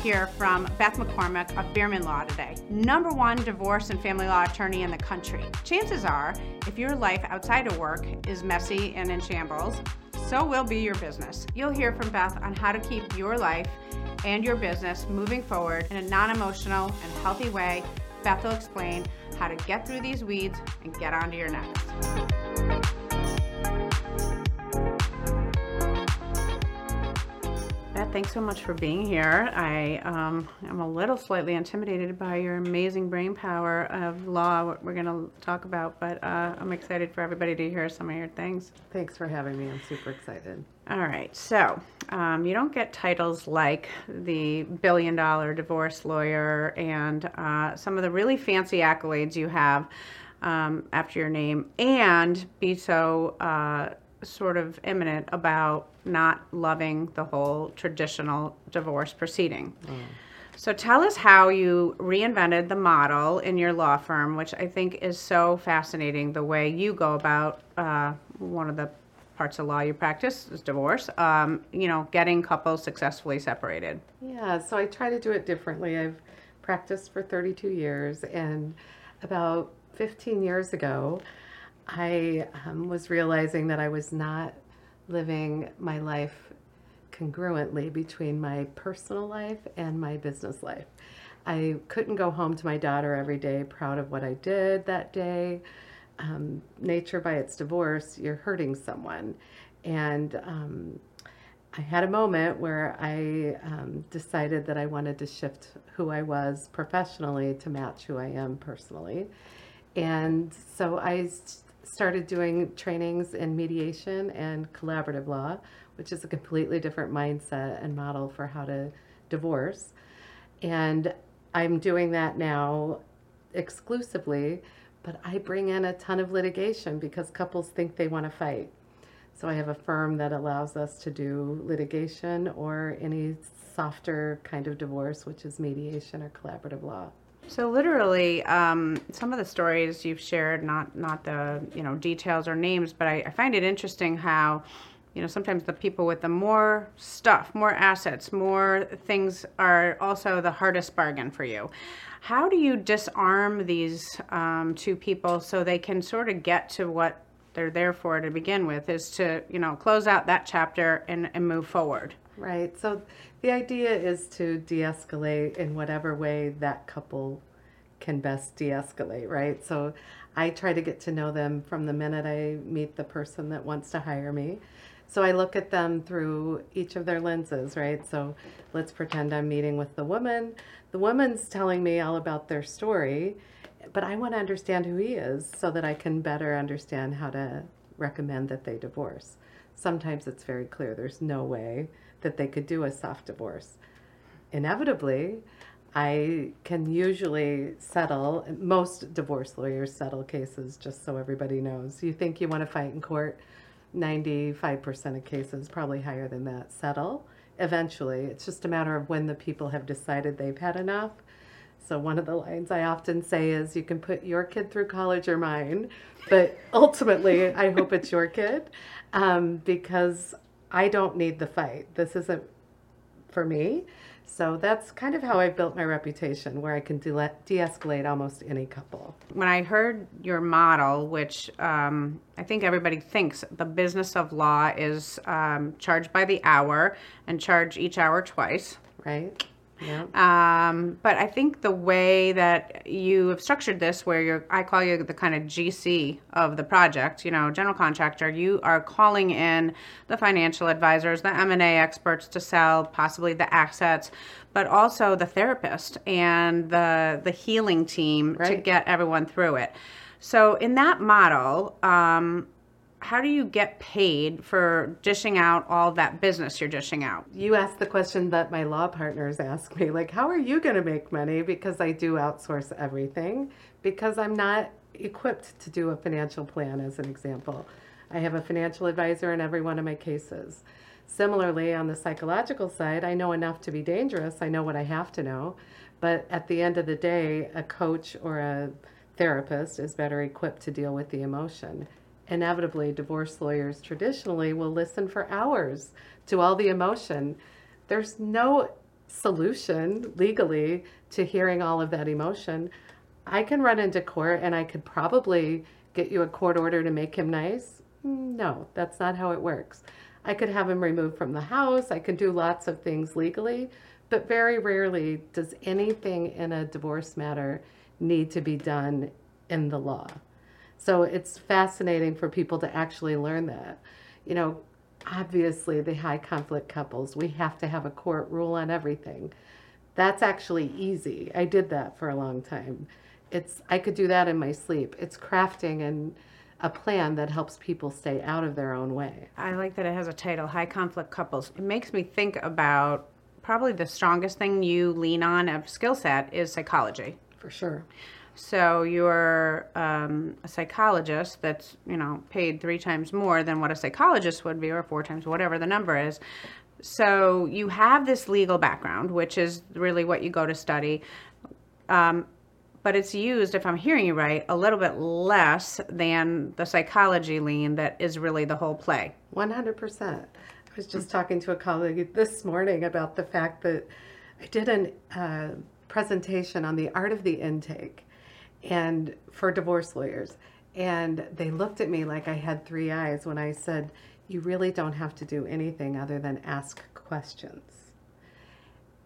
hear from Beth McCormack of Beermann Law today, number one divorce and family law attorney in the country. Chances are, if your life outside of work is messy and in shambles, so will be your business. You'll hear from Beth on how to keep your life and your business moving forward in a non emotional and healthy way. Beth will explain how to get through these weeds and get onto your next. Beth, thanks so much for being here. I um, am a little slightly intimidated by your amazing brain power of law, what we're going to talk about, but uh, I'm excited for everybody to hear some of your things. Thanks for having me. I'm super excited. All right, so um, you don't get titles like the billion dollar divorce lawyer and uh, some of the really fancy accolades you have um, after your name and be so uh, sort of imminent about not loving the whole traditional divorce proceeding. Mm. So tell us how you reinvented the model in your law firm, which I think is so fascinating the way you go about uh, one of the parts of law you practice is divorce, um, you know, getting couples successfully separated. Yeah, so I try to do it differently. I've practiced for 32 years, and about 15 years ago, I um, was realizing that I was not living my life congruently between my personal life and my business life. I couldn't go home to my daughter every day proud of what I did that day. Um, nature by its divorce, you're hurting someone. And um, I had a moment where I um, decided that I wanted to shift who I was professionally to match who I am personally. And so I started doing trainings in mediation and collaborative law, which is a completely different mindset and model for how to divorce. And I'm doing that now exclusively, but I bring in a ton of litigation because couples think they want to fight. So I have a firm that allows us to do litigation or any softer kind of divorce, which is mediation or collaborative law. So literally, um, some of the stories you've shared, not not the you know details or names, but I, I find it interesting how you know sometimes the people with the more stuff more assets more things are also the hardest bargain for you. How do you disarm these um, two people so they can sort of get to what they're there for to begin with is to you know close out that chapter and, and move forward? Right. So the idea is to de-escalate in whatever way that couple can best de-escalate right? So i try to get to know them from the minute i meet the person that wants to hire me. So i look at them through each of their lenses right? So let's pretend i'm meeting with the woman. The woman's telling me all about their story but i want to understand who he is so that i can better understand how to recommend that they divorce. Sometimes it's very clear there's no way that they could do a soft divorce. Inevitably, I can usually settle, most divorce lawyers settle cases, just so everybody knows. You think you want to fight in court, 95% of cases, probably higher than that, settle eventually. It's just a matter of when the people have decided they've had enough. So, one of the lines I often say is you can put your kid through college or mine, but ultimately, I hope it's your kid um, because I don't need the fight. This isn't for me. So that's kind of how I built my reputation, where I can de escalate almost any couple. When I heard your model, which um, I think everybody thinks the business of law is um, charged by the hour and charge each hour twice. Right. Yeah. Um, but I think the way that you have structured this, where you're, I call you the kind of GC of the project, you know, general contractor, you are calling in the financial advisors, the M&A experts to sell possibly the assets, but also the therapist and the, the healing team right. to get everyone through it. So in that model, um, how do you get paid for dishing out all that business you're dishing out? You asked the question that my law partners ask me, like, how are you going to make money? Because I do outsource everything, because I'm not equipped to do a financial plan, as an example. I have a financial advisor in every one of my cases. Similarly, on the psychological side, I know enough to be dangerous. I know what I have to know. But at the end of the day, a coach or a therapist is better equipped to deal with the emotion inevitably divorce lawyers traditionally will listen for hours to all the emotion. There's no solution legally to hearing all of that emotion. I can run into court and I could probably get you a court order to make him nice. No, that's not how it works. I could have him removed from the house. I can do lots of things legally, but very rarely does anything in a divorce matter need to be done in the law. So it's fascinating for people to actually learn that. You know, obviously, the high conflict couples, we have to have a court rule on everything. That's actually easy. I did that for a long time. It's I could do that in my sleep. It's crafting and a plan that helps people stay out of their own way. I like that it has a title, High Conflict Couples. It makes me think about probably the strongest thing you lean on of skill set is psychology. For sure. So you're um, a psychologist that's you know paid three times more than what a psychologist would be, or four times whatever the number is. So you have this legal background, which is really what you go to study. Um, but it's used, if I'm hearing you right, a little bit less than the psychology lean that is really the whole play. 100%. I was just talking to a colleague this morning about the fact that I did a uh, presentation on the art of the intake and for divorce lawyers. And they looked at me like I had three eyes when I said, You really don't have to do anything other than ask questions.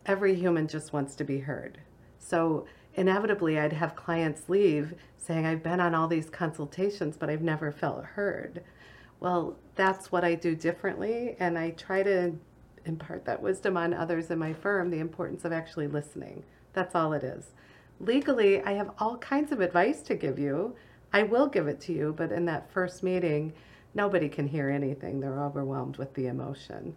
Every human just wants to be heard. So, inevitably, I'd have clients leave saying, I've been on all these consultations, but I've never felt heard. Well, that's what I do differently. And I try to impart that wisdom on others in my firm the importance of actually listening. That's all it is. Legally, I have all kinds of advice to give you. I will give it to you, but in that first meeting, nobody can hear anything. They're overwhelmed with the emotion.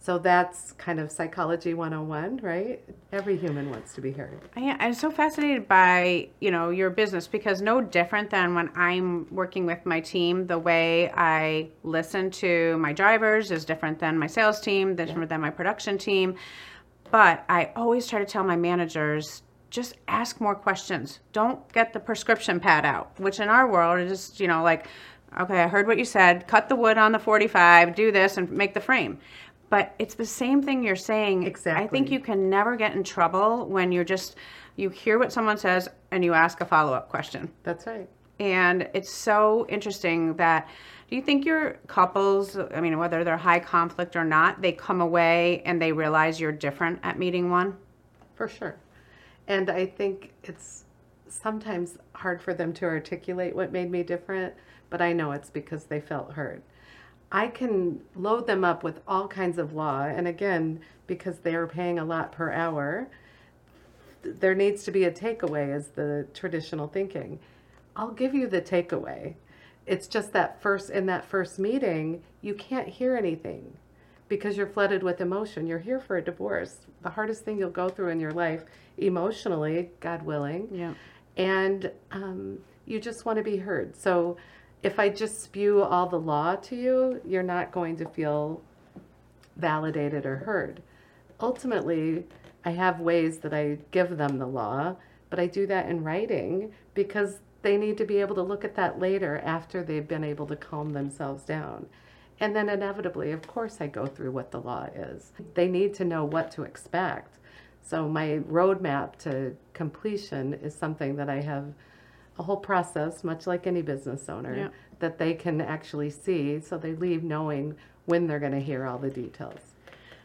So that's kind of psychology 101, right? Every human wants to be heard. I, I'm so fascinated by, you know, your business because no different than when I'm working with my team, the way I listen to my drivers is different than my sales team, different yeah. than my production team. But I always try to tell my managers just ask more questions. Don't get the prescription pad out, which in our world is just, you know, like, okay, I heard what you said, cut the wood on the 45, do this and make the frame. But it's the same thing you're saying. Exactly. I think you can never get in trouble when you're just, you hear what someone says and you ask a follow up question. That's right. And it's so interesting that, do you think your couples, I mean, whether they're high conflict or not, they come away and they realize you're different at meeting one? For sure. And I think it's sometimes hard for them to articulate what made me different, but I know it's because they felt hurt. I can load them up with all kinds of law, and again, because they are paying a lot per hour, there needs to be a takeaway, is the traditional thinking. I'll give you the takeaway. It's just that first, in that first meeting, you can't hear anything because you're flooded with emotion. You're here for a divorce. The hardest thing you'll go through in your life, emotionally, God willing. Yeah. And um, you just want to be heard. So if I just spew all the law to you, you're not going to feel validated or heard. Ultimately, I have ways that I give them the law, but I do that in writing because they need to be able to look at that later after they've been able to calm themselves down. And then inevitably, of course, I go through what the law is. They need to know what to expect. So my roadmap to completion is something that I have a whole process, much like any business owner, yeah. that they can actually see so they leave knowing when they're going to hear all the details.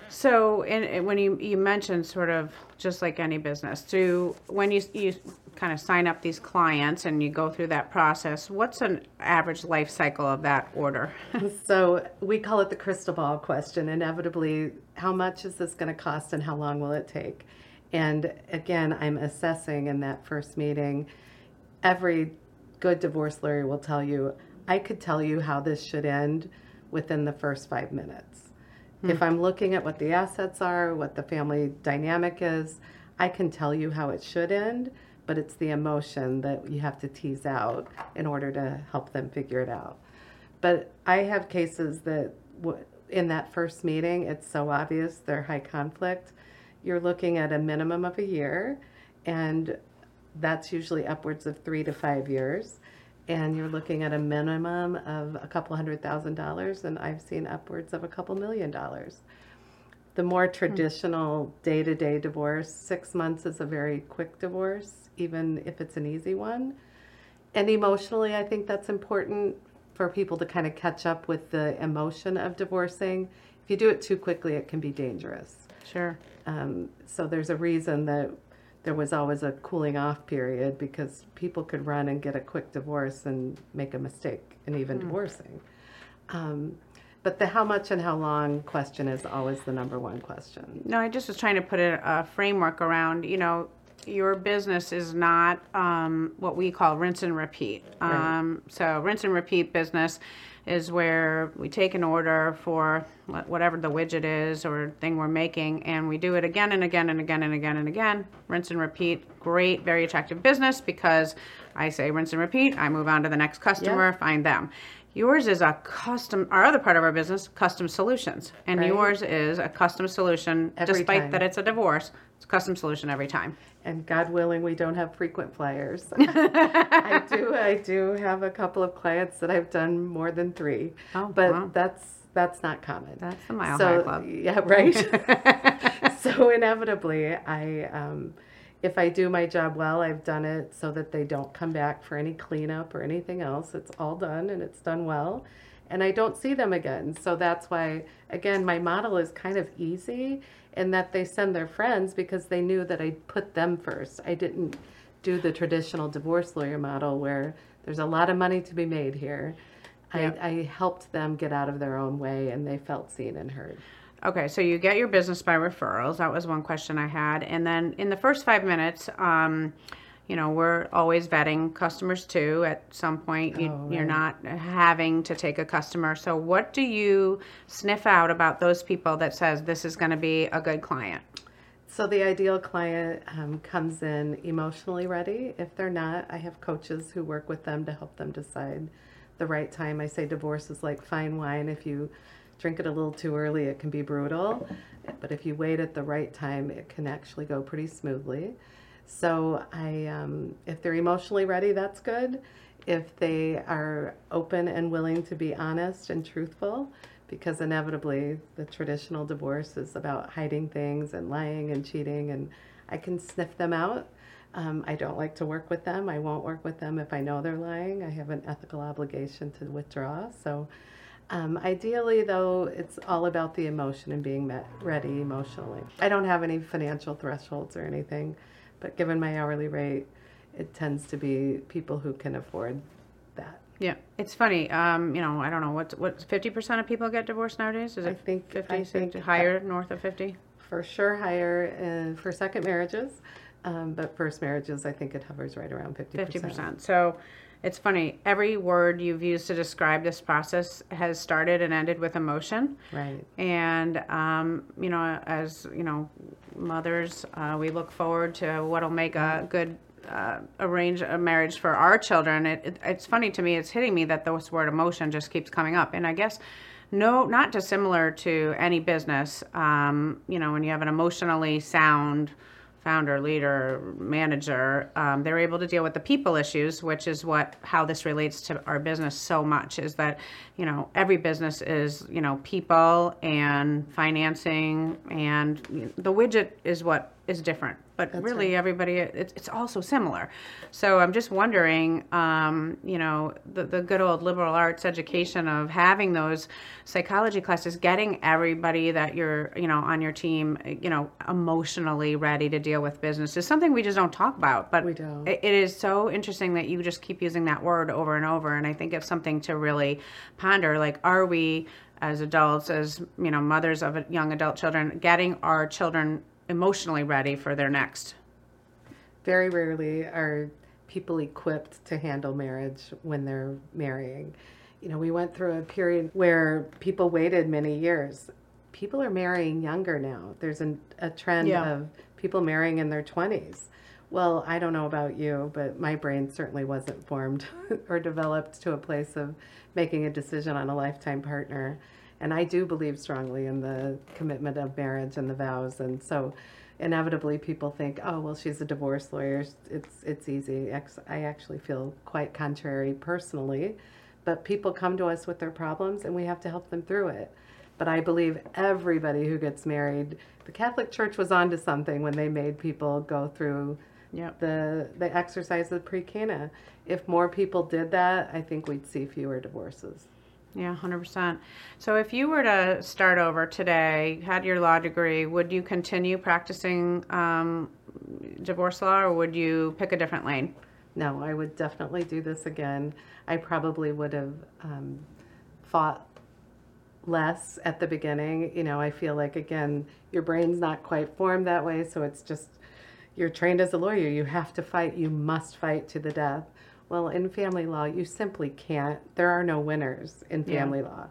So, in, when you, you mentioned sort of just like any business, to when you, you kind of sign up these clients and you go through that process, what's an average life cycle of that order? so, we call it the crystal ball question. Inevitably, how much is this going to cost and how long will it take? And again, I'm assessing in that first meeting. Every good divorce lawyer will tell you, I could tell you how this should end within the first five minutes. Hmm. If I'm looking at what the assets are, what the family dynamic is, I can tell you how it should end but it's the emotion that you have to tease out in order to help them figure it out. But I have cases that in that first meeting, it's so obvious they're high conflict. You're looking at a minimum of a year, and that's usually upwards of three to five years. And you're looking at a minimum of a couple hundred thousand dollars, and I've seen upwards of a couple million dollars. the more traditional day to day divorce, six months is a very quick divorce, even if it's an easy one. And emotionally, I think that's important for people to kind of catch up with the emotion of divorcing. If you do it too quickly, it can be dangerous. Sure. Um, so there's a reason that there was always a cooling off period because people could run and get a quick divorce and make a mistake in even divorcing. Um, but the how much and how long question is always the number one question. No, I just was trying to put a, a framework around, you know, your business is not um, what we call rinse and repeat. Right. Um, so, rinse and repeat business is where we take an order for whatever the widget is or thing we're making, and we do it again and again and again and again and again. Rinse and repeat. Great, very attractive business because I say rinse and repeat. I move on to the next customer, find them. Yours is a custom, our other part of our business, custom solutions. And Right. yours is a custom solution, Every despite time. that it's a divorce. It's a custom solution every time. And God willing, we don't have frequent flyers. I do. I do have a couple of clients that I've done more than three, Oh, but wow. that's that's not common. That's the Mile so High Club. yeah, right. so inevitably, I um, if I do my job well, I've done it so that they don't come back for any cleanup or anything else. It's all done and it's done well, and I don't see them again. So that's why, again, my model is kind of easy in that they send their friends because they knew that I put them first. I didn't do the traditional divorce lawyer model where there's a lot of money to be made here. Yeah. I, I helped them get out of their own way and they felt seen and heard. Okay, so you get your business by referrals. That was one question I had. And then in the first five minutes, um, you know, we're always vetting customers too. At some point, you, Oh, you're not having to take a customer. So, what do you sniff out about those people that says this is going to be a good client? So the ideal client um, comes in emotionally ready. If they're not, I have coaches who work with them to help them decide the right time. I say divorce is like fine wine. If you drink it a little too early, it can be brutal. But if you wait at the right time, it can actually go pretty smoothly. So I, um, if they're emotionally ready, that's good. If they are open and willing to be honest and truthful, because inevitably the traditional divorce is about hiding things and lying and cheating, and I can sniff them out. Um, I don't like to work with them. I won't work with them if I know they're lying. I have an ethical obligation to withdraw. So, um, ideally, though, it's all about the emotion and being met ready emotionally. I don't have any financial thresholds or anything, but given my hourly rate, it tends to be people who can afford that. Yeah, it's funny. Um, you know, I don't know what's what. Fifty percent of people get divorced nowadays. Is I it think- 50, I 60, think- higher, north of fifty? For sure, higher uh, for second marriages, um, but first marriages, I think it hovers right around 50%. Fifty percent. So it's funny. Every word you've used to describe this process has started and ended with emotion. Right. And um, you know, as you know, mothers, uh, we look forward to what'll make a good uh, arrange a marriage for our children. It, it, it's funny to me. It's hitting me that this word emotion just keeps coming up, and I guess. No, not dissimilar to any business. Um, you know, when you have an emotionally sound founder, leader, manager, um, they're able to deal with the people issues, which is what how this relates to our business so much. Is that you know every business is you know people and financing, and the widget is what is different. But really, everybody it's it's also similar. So I'm just wondering, um, you know, the the good old liberal arts education of having those psychology classes, getting everybody that you're you know on your team, you know, emotionally ready to deal with business is something we just don't talk about. But We don't. it- it is so interesting that you just keep using that word over and over, and I think it's something to really ponder. Like, are we as adults, as you know, mothers of young adult children, getting our children emotionally ready for their next? Very rarely are people equipped to handle marriage when they're marrying. You know, we went through a period where people waited many years. People are marrying younger now. There's an, a trend Yeah. of people marrying in their 20s. Well, I don't know about you, but my brain certainly wasn't formed or developed to a place of making a decision on a lifetime partner. And I do believe strongly in the commitment of marriage and the vows. And so inevitably people think, oh, well, she's a divorce lawyer. It's, it's easy. I actually feel quite contrary personally. But people come to us with their problems and we have to help them through it. But I believe everybody who gets married, the Catholic Church was onto something when they made people go through Yep. the the exercise of pre-cana. If more people did that, I think we'd see fewer divorces. Yeah, 100%. So if you were to start over today, had your law degree, would you continue practicing um, divorce law or would you pick a different lane? No, I would definitely do this again. I probably would have um, fought less at the beginning. You know, I feel like, again, your brain's not quite formed that way. So it's just, you're trained as a lawyer. You have to fight. You must fight to the death. Well, in family law, you simply can't. There are no winners in Yeah. family law.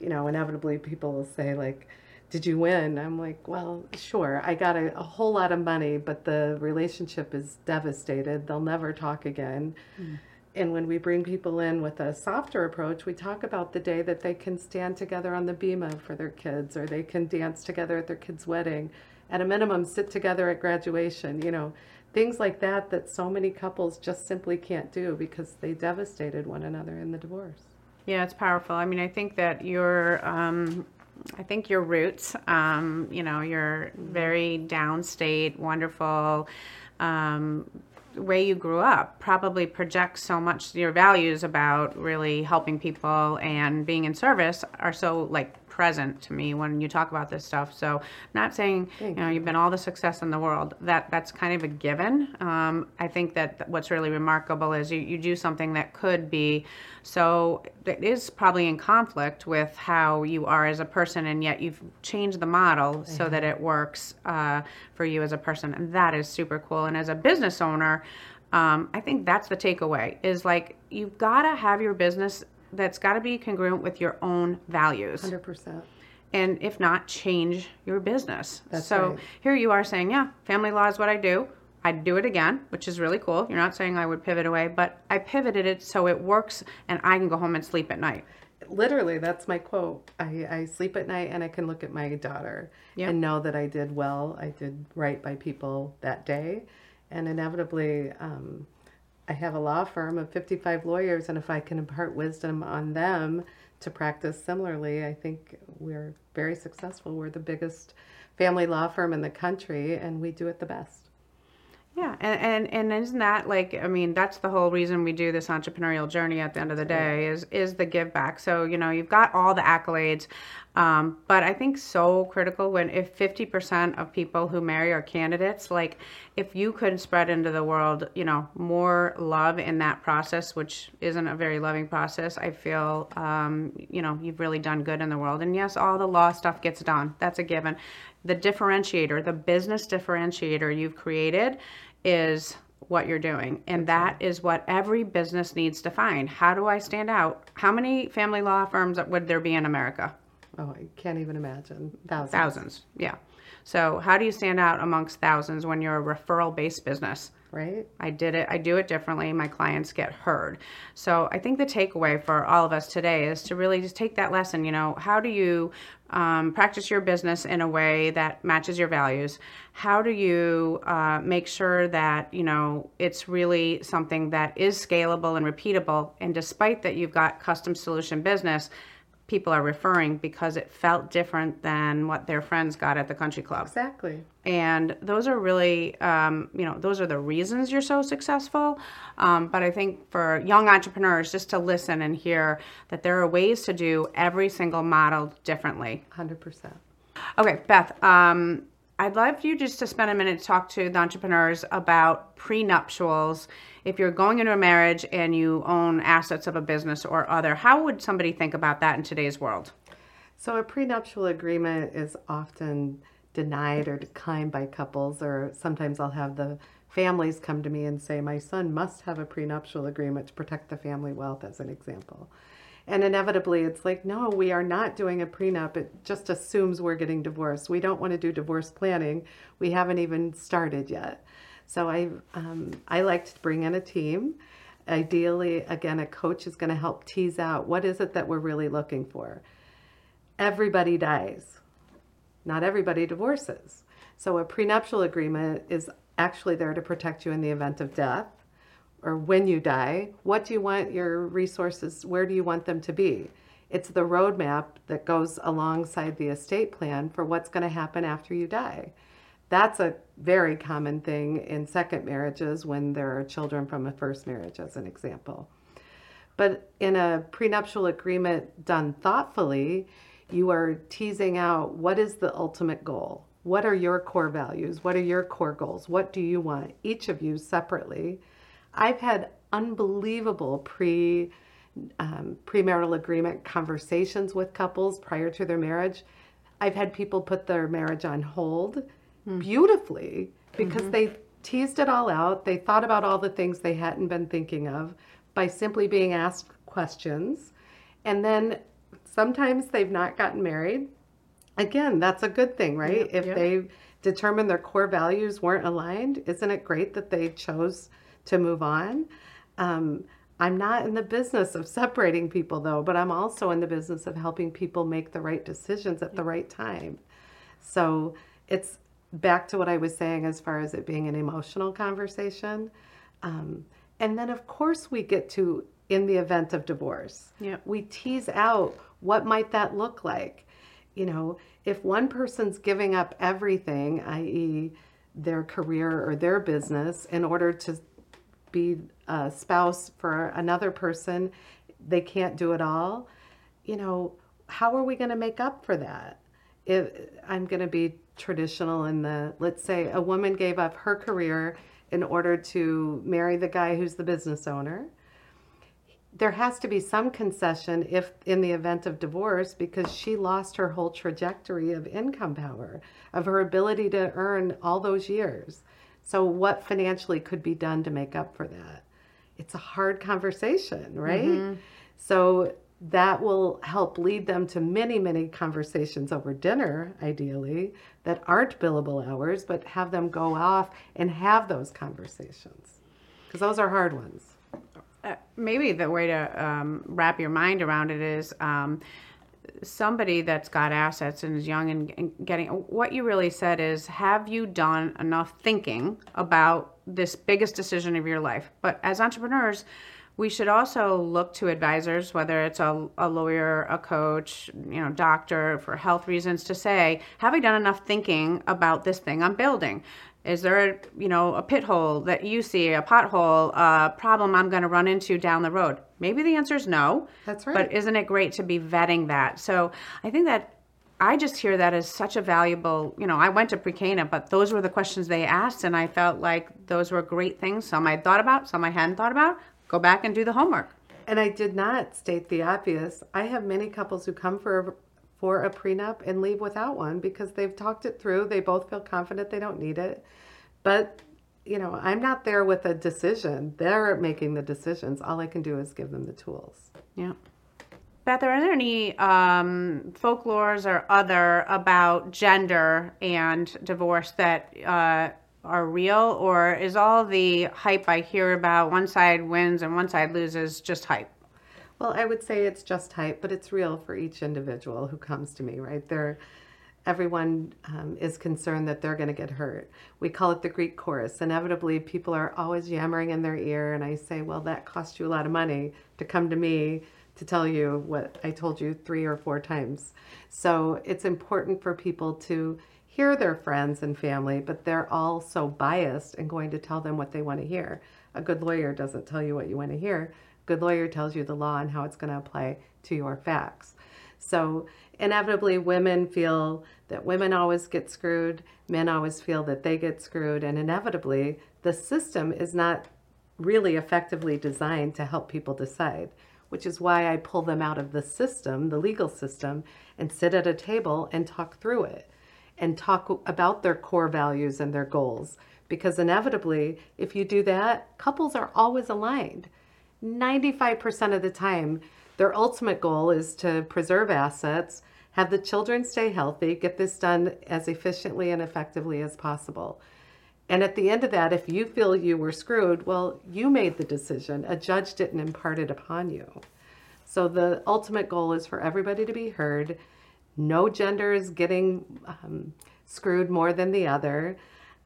You know, inevitably people will say, like, did you win? I'm like, well, sure. I got a, a whole lot of money, but the relationship is devastated. They'll never talk again. Hmm. And when we bring people in with a softer approach, we talk about the day that they can stand together on the bema for their kids, or they can dance together at their kid's wedding. At a minimum, sit together at graduation. You know, things like that that so many couples just simply can't do because they devastated one another in the divorce. Yeah, it's powerful. I mean, I think that your, um, I think your roots, um, you know, your very downstate, wonderful, um, way you grew up probably projects so much your values about really helping people and being in service are so like present to me when you talk about this stuff. So not saying you know you've been all the success in the world. That that's kind of a given. Um, i think that what's really remarkable is you, you do something that could be. So it is probably in conflict with how you are as a person and yet you've changed the model so that it works uh, for you as a person and that is super cool. And as a business owner um, i think that's the takeaway is like you've got to have your business that's got to be congruent with your own values 100%. and if not, change your business. That's so right. here you are saying, yeah, family law is what I do. I'd do it again, which is really cool. You're not saying I would pivot away, but I pivoted it so it works and I can go home and sleep at night. Literally, that's my quote. I, I sleep at night and I can look at my daughter Yep. and know that I did well. I did right by people that day. And inevitably, um, I have a law firm of 55 lawyers, and if I can impart wisdom on them to practice similarly, I think we're very successful. We're the biggest family law firm in the country, and we do it the best. Yeah, and, and and isn't that like I mean that's the whole reason we do this entrepreneurial journey at the end of the day is is the give back. So you know you've got all the accolades, um, but I think so critical when if fifty percent of people who marry are candidates, like if you could spread into the world, you know, more love in that process, which isn't a very loving process, I feel um, you know you've really done good in the world. And yes, all the law stuff gets done. That's a given. The differentiator, the business differentiator you've created is what you're doing. And that is what every business needs to find. How do I stand out? How many family law firms would there be in America? Oh, I can't even imagine. Thousands. Thousands. Yeah. So, how do you stand out amongst thousands when you're a referral based business? Right? I did it. I do it differently. My clients get heard. So I think the takeaway for all of us today is to really just take that lesson. You know, how do you um, practice your business in a way that matches your values? How do you uh, make sure that you know it's really something that is scalable and repeatable? And despite that, you've got custom solution business. People are referring because it felt different than what their friends got at the country club Exactly. and those are really um, you know those are the reasons you're so successful um, but i think for young entrepreneurs just to listen and hear that there are ways to do every single model differently 100%. okay beth um, i'd love you just to spend a minute to talk to the entrepreneurs about prenuptials if you're going into a marriage and you own assets of a business or other how would somebody think about that in today's world So, a prenuptial agreement is often denied or declined by couples, or sometimes I'll have the families come to me and say, My son must have a prenuptial agreement to protect the family wealth, as an example. And inevitably, it's like, no, we are not doing a prenup. It just assumes we're getting divorced. We don't want to do divorce planning. We haven't even started yet. So I, um, I like to bring in a team. Ideally, again, a coach is going to help tease out what is it that we're really looking for everybody dies. Not everybody divorces. So a prenuptial agreement is actually there to protect you in the event of death or when you die. What do you want your resources, where do you want them to be? It's the roadmap that goes alongside the estate plan for what's going to happen after you die. That's a very common thing in second marriages when there are children from a first marriage, as an example. But in a prenuptial agreement done thoughtfully, you are teasing out what is the ultimate goal? What are your core values? What are your core goals? What do you want? Each of you separately. I've had unbelievable pre um, premarital agreement conversations with couples prior to their marriage. I've had people put their marriage on hold. Beautifully because mm-hmm. they teased it all out. They thought about all the things they hadn't been thinking of by simply being asked questions. And then sometimes they've not gotten married. Again, that's a good thing, right? Yep, if yep. they determined their core values weren't aligned, isn't it great that they chose to move on? Um, I'm not in the business of separating people though, but I'm also in the business of helping people make the right decisions at the right time. So it's back to what I was saying as far as it being an emotional conversation. Um, and then, of course, we get to in the event of divorce. Yeah. We tease out what might that look like. You know, if one person's giving up everything, i.e., their career or their business, in order to be a spouse for another person, they can't do it all. You know, how are we going to make up for that? If I'm going to be traditional in the, let's say a woman gave up her career in order to marry the guy who's the business owner. There has to be some concession if in the event of divorce because she lost her whole trajectory of income power of her ability to earn all those years. So what financially could be done to make up for that? It's a hard conversation right? Mm-hmm. so that will help lead them to many many conversations over dinner ideally that aren't billable hours but have them go off and have those conversations. Because those are hard ones. Uh, maybe the way to um, wrap your mind around it is um, somebody that's got assets and is young and, and, getting what you really said is have you done enough thinking about this biggest decision of your life? But as entrepreneurs we should also look to advisors whether it's a, a lawyer a coach you know doctor for health reasons to say have i done enough thinking about this thing i'm building is there, a, you know, a pit hole that you see, a pothole, a problem I'm going to run into down the road? Maybe the answer is no. That's right. But isn't it great to be vetting that? So I think that I just hear that as such a valuable, you know, I went to Precana, but those were the questions they asked, and I felt like those were great things. Some I'd thought about, some I hadn't thought about. Go back and do the homework. And I did not state the obvious. I have many couples who come for for a prenup and leave without one because they've talked it through. They both feel confident they don't need it. But, you know, I'm not there with a decision. They're making the decisions. All I can do is give them the tools. Yeah. Beth, are there any um, folklores or other about gender and divorce that uh, are real, or is all the hype I hear about one side wins and one side loses just hype? Well, I would say it's just hype, but it's real for each individual who comes to me, right? They're, everyone um, is concerned that they're going to get hurt. We call it the Greek chorus. Inevitably, people are always yammering in their ear, and I say, well, that cost you a lot of money to come to me to tell you what I told you three or four times. So it's important for people to hear their friends and family, but they're all so biased and going to tell them what they want to hear. A good lawyer doesn't tell you what you want to hear A good lawyer tells you the law and how it's going to apply to your facts. So inevitably, women feel that women always get screwed, men always feel that they get screwed, and inevitably, the system is not really effectively designed to help people decide, which is why I pull them out of the system, the legal system, and sit at a table and talk through it and talk about their core values and their goals. Because inevitably, if you do that, couples are always aligned. 95% of the time, their ultimate goal is to preserve assets, have the children stay healthy, get this done as efficiently and effectively as possible. And at the end of that, if you feel you were screwed, well, you made the decision. A judge didn't impart it upon you. So the ultimate goal is for everybody to be heard. No gender is getting um, screwed more than the other.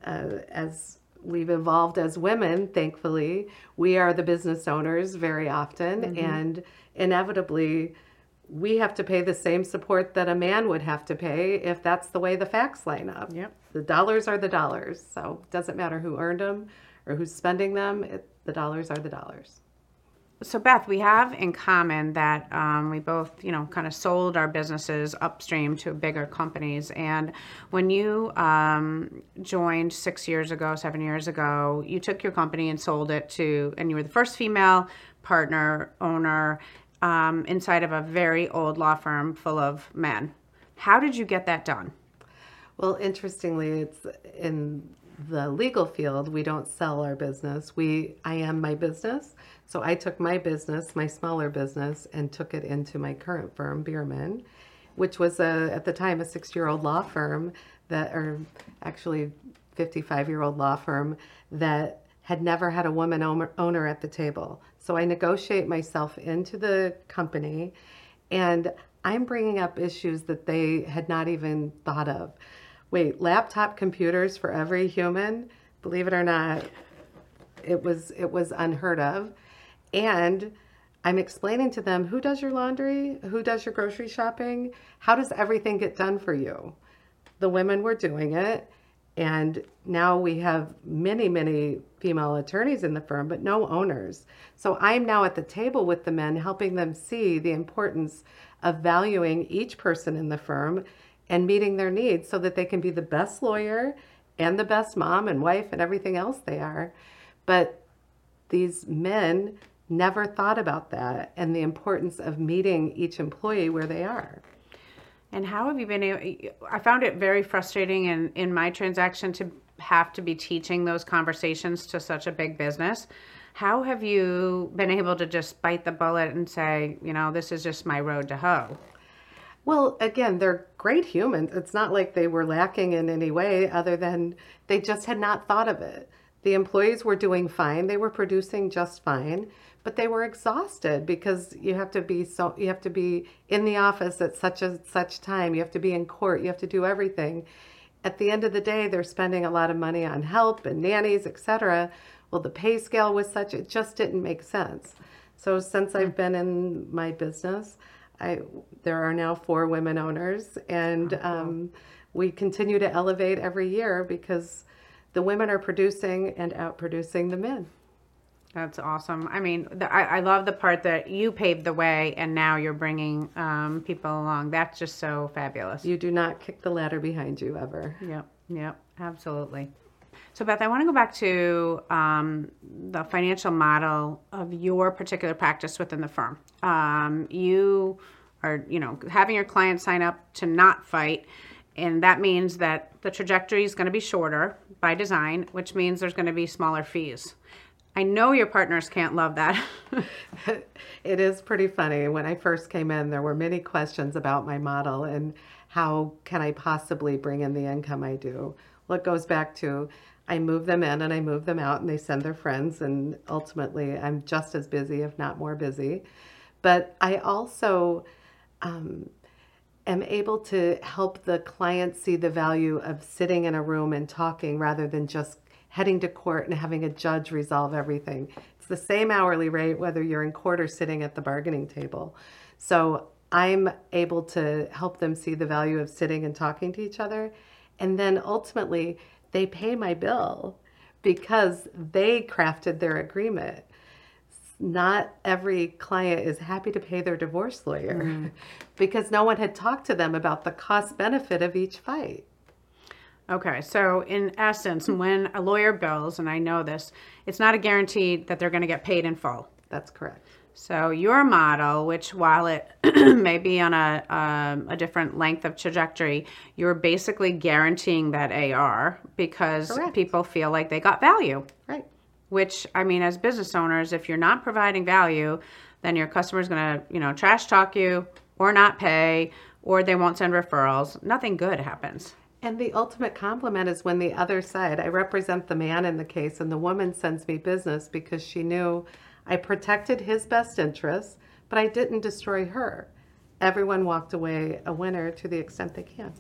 Uh, as we've evolved as women, thankfully. We are the business owners very often, mm-hmm. and inevitably, we have to pay the same support that a man would have to pay if that's the way the facts line up. Yep. The dollars are the dollars. So it doesn't matter who earned them or who's spending them, it, the dollars are the dollars. So Beth, we have in common that um, we both, you know, kind of sold our businesses upstream to bigger companies. And when you um, joined six years ago, seven years ago, you took your company and sold it to, and you were the first female partner owner um, inside of a very old law firm full of men. How did you get that done? Well, interestingly, it's in the legal field. We don't sell our business. We, I am my business. So I took my business, my smaller business, and took it into my current firm, Beermann, which was a, at the time a six-year-old law firm that, or actually 55-year-old law firm that had never had a woman owner at the table. So I negotiate myself into the company, and I'm bringing up issues that they had not even thought of. Wait, laptop computers for every human? Believe it or not, it was it was unheard of. And I'm explaining to them who does your laundry, who does your grocery shopping, how does everything get done for you. The women were doing it, and now we have many, many female attorneys in the firm, but no owners. So I'm now at the table with the men, helping them see the importance of valuing each person in the firm and meeting their needs so that they can be the best lawyer and the best mom and wife and everything else they are. But these men never thought about that and the importance of meeting each employee where they are. And how have you been able? I found it very frustrating in, in my transaction to have to be teaching those conversations to such a big business. How have you been able to just bite the bullet and say, you know, this is just my road to hoe? Well, again, they're great humans. It's not like they were lacking in any way other than they just had not thought of it. The employees were doing fine, they were producing just fine but they were exhausted because you have to be so you have to be in the office at such a such time. You have to be in court. You have to do everything. At the end of the day they're spending a lot of money on help and nannies etc well the pay scale was such it just didn't make sense. So since i've been in my business i there are now four women owners and oh, um, we continue to elevate every year because the women are producing and outproducing the men that's awesome. I mean, the, I, I love the part that you paved the way and now you're bringing um, people along. That's just so fabulous. You do not kick the ladder behind you ever. Yep, yep, absolutely. So, Beth, I want to go back to um, the financial model of your particular practice within the firm. Um, you are, you know, having your clients sign up to not fight, and that means that the trajectory is going to be shorter by design, which means there's going to be smaller fees. I know your partners can't love that. it is pretty funny. When I first came in, there were many questions about my model and how can I possibly bring in the income I do. Well, it goes back to I move them in and I move them out and they send their friends, and ultimately I'm just as busy, if not more busy. But I also um, am able to help the client see the value of sitting in a room and talking rather than just heading to court and having a judge resolve everything. It's the same hourly rate whether you're in court or sitting at the bargaining table. So I'm able to help them see the value of sitting and talking to each other. And then ultimately, they pay my bill because they crafted their agreement. Not every client is happy to pay their divorce lawyer mm-hmm. because no one had talked to them about the cost benefit of each fight. Okay, so in essence, when a lawyer bills, and I know this, it's not a guarantee that they're going to get paid in full. That's correct. So your model, which while it may be on a um, a different length of trajectory, you're basically guaranteeing that AR because correct. people feel like they got value. Right. Which I mean, as business owners, if you're not providing value, then your customer's going to you know trash talk you or not pay or they won't send referrals. Nothing good happens. And the ultimate compliment is when the other side, I represent the man in the case, and the woman sends me business because she knew I protected his best interests, but I didn't destroy her. Everyone walked away a winner to the extent they can.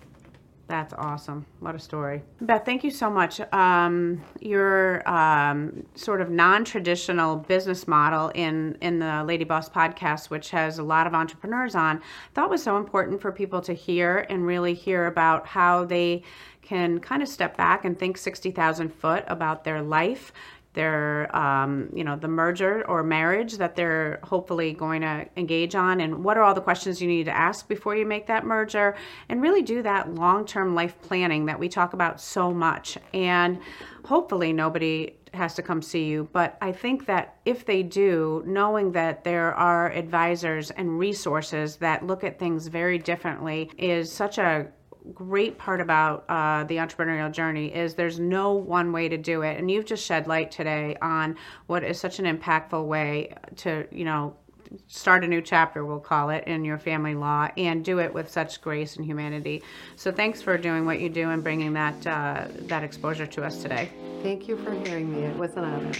That's awesome. What a story. Beth, thank you so much. Um, your um, sort of non traditional business model in, in the Lady Boss podcast, which has a lot of entrepreneurs on, I thought was so important for people to hear and really hear about how they can kind of step back and think 60,000 foot about their life their um, you know the merger or marriage that they're hopefully going to engage on? And what are all the questions you need to ask before you make that merger? And really do that long-term life planning that we talk about so much. And hopefully nobody has to come see you but i think that if they do knowing that there are advisors and resources that look at things very differently is such a great part about uh, the entrepreneurial journey is there's no one way to do it. And you've just shed light today on what is such an impactful way to you know start a new chapter we'll call it in your family law and do it with such grace and humanity. So thanks for doing what you do and bringing that uh, that exposure to us today. Thank you for hearing me. It was an honor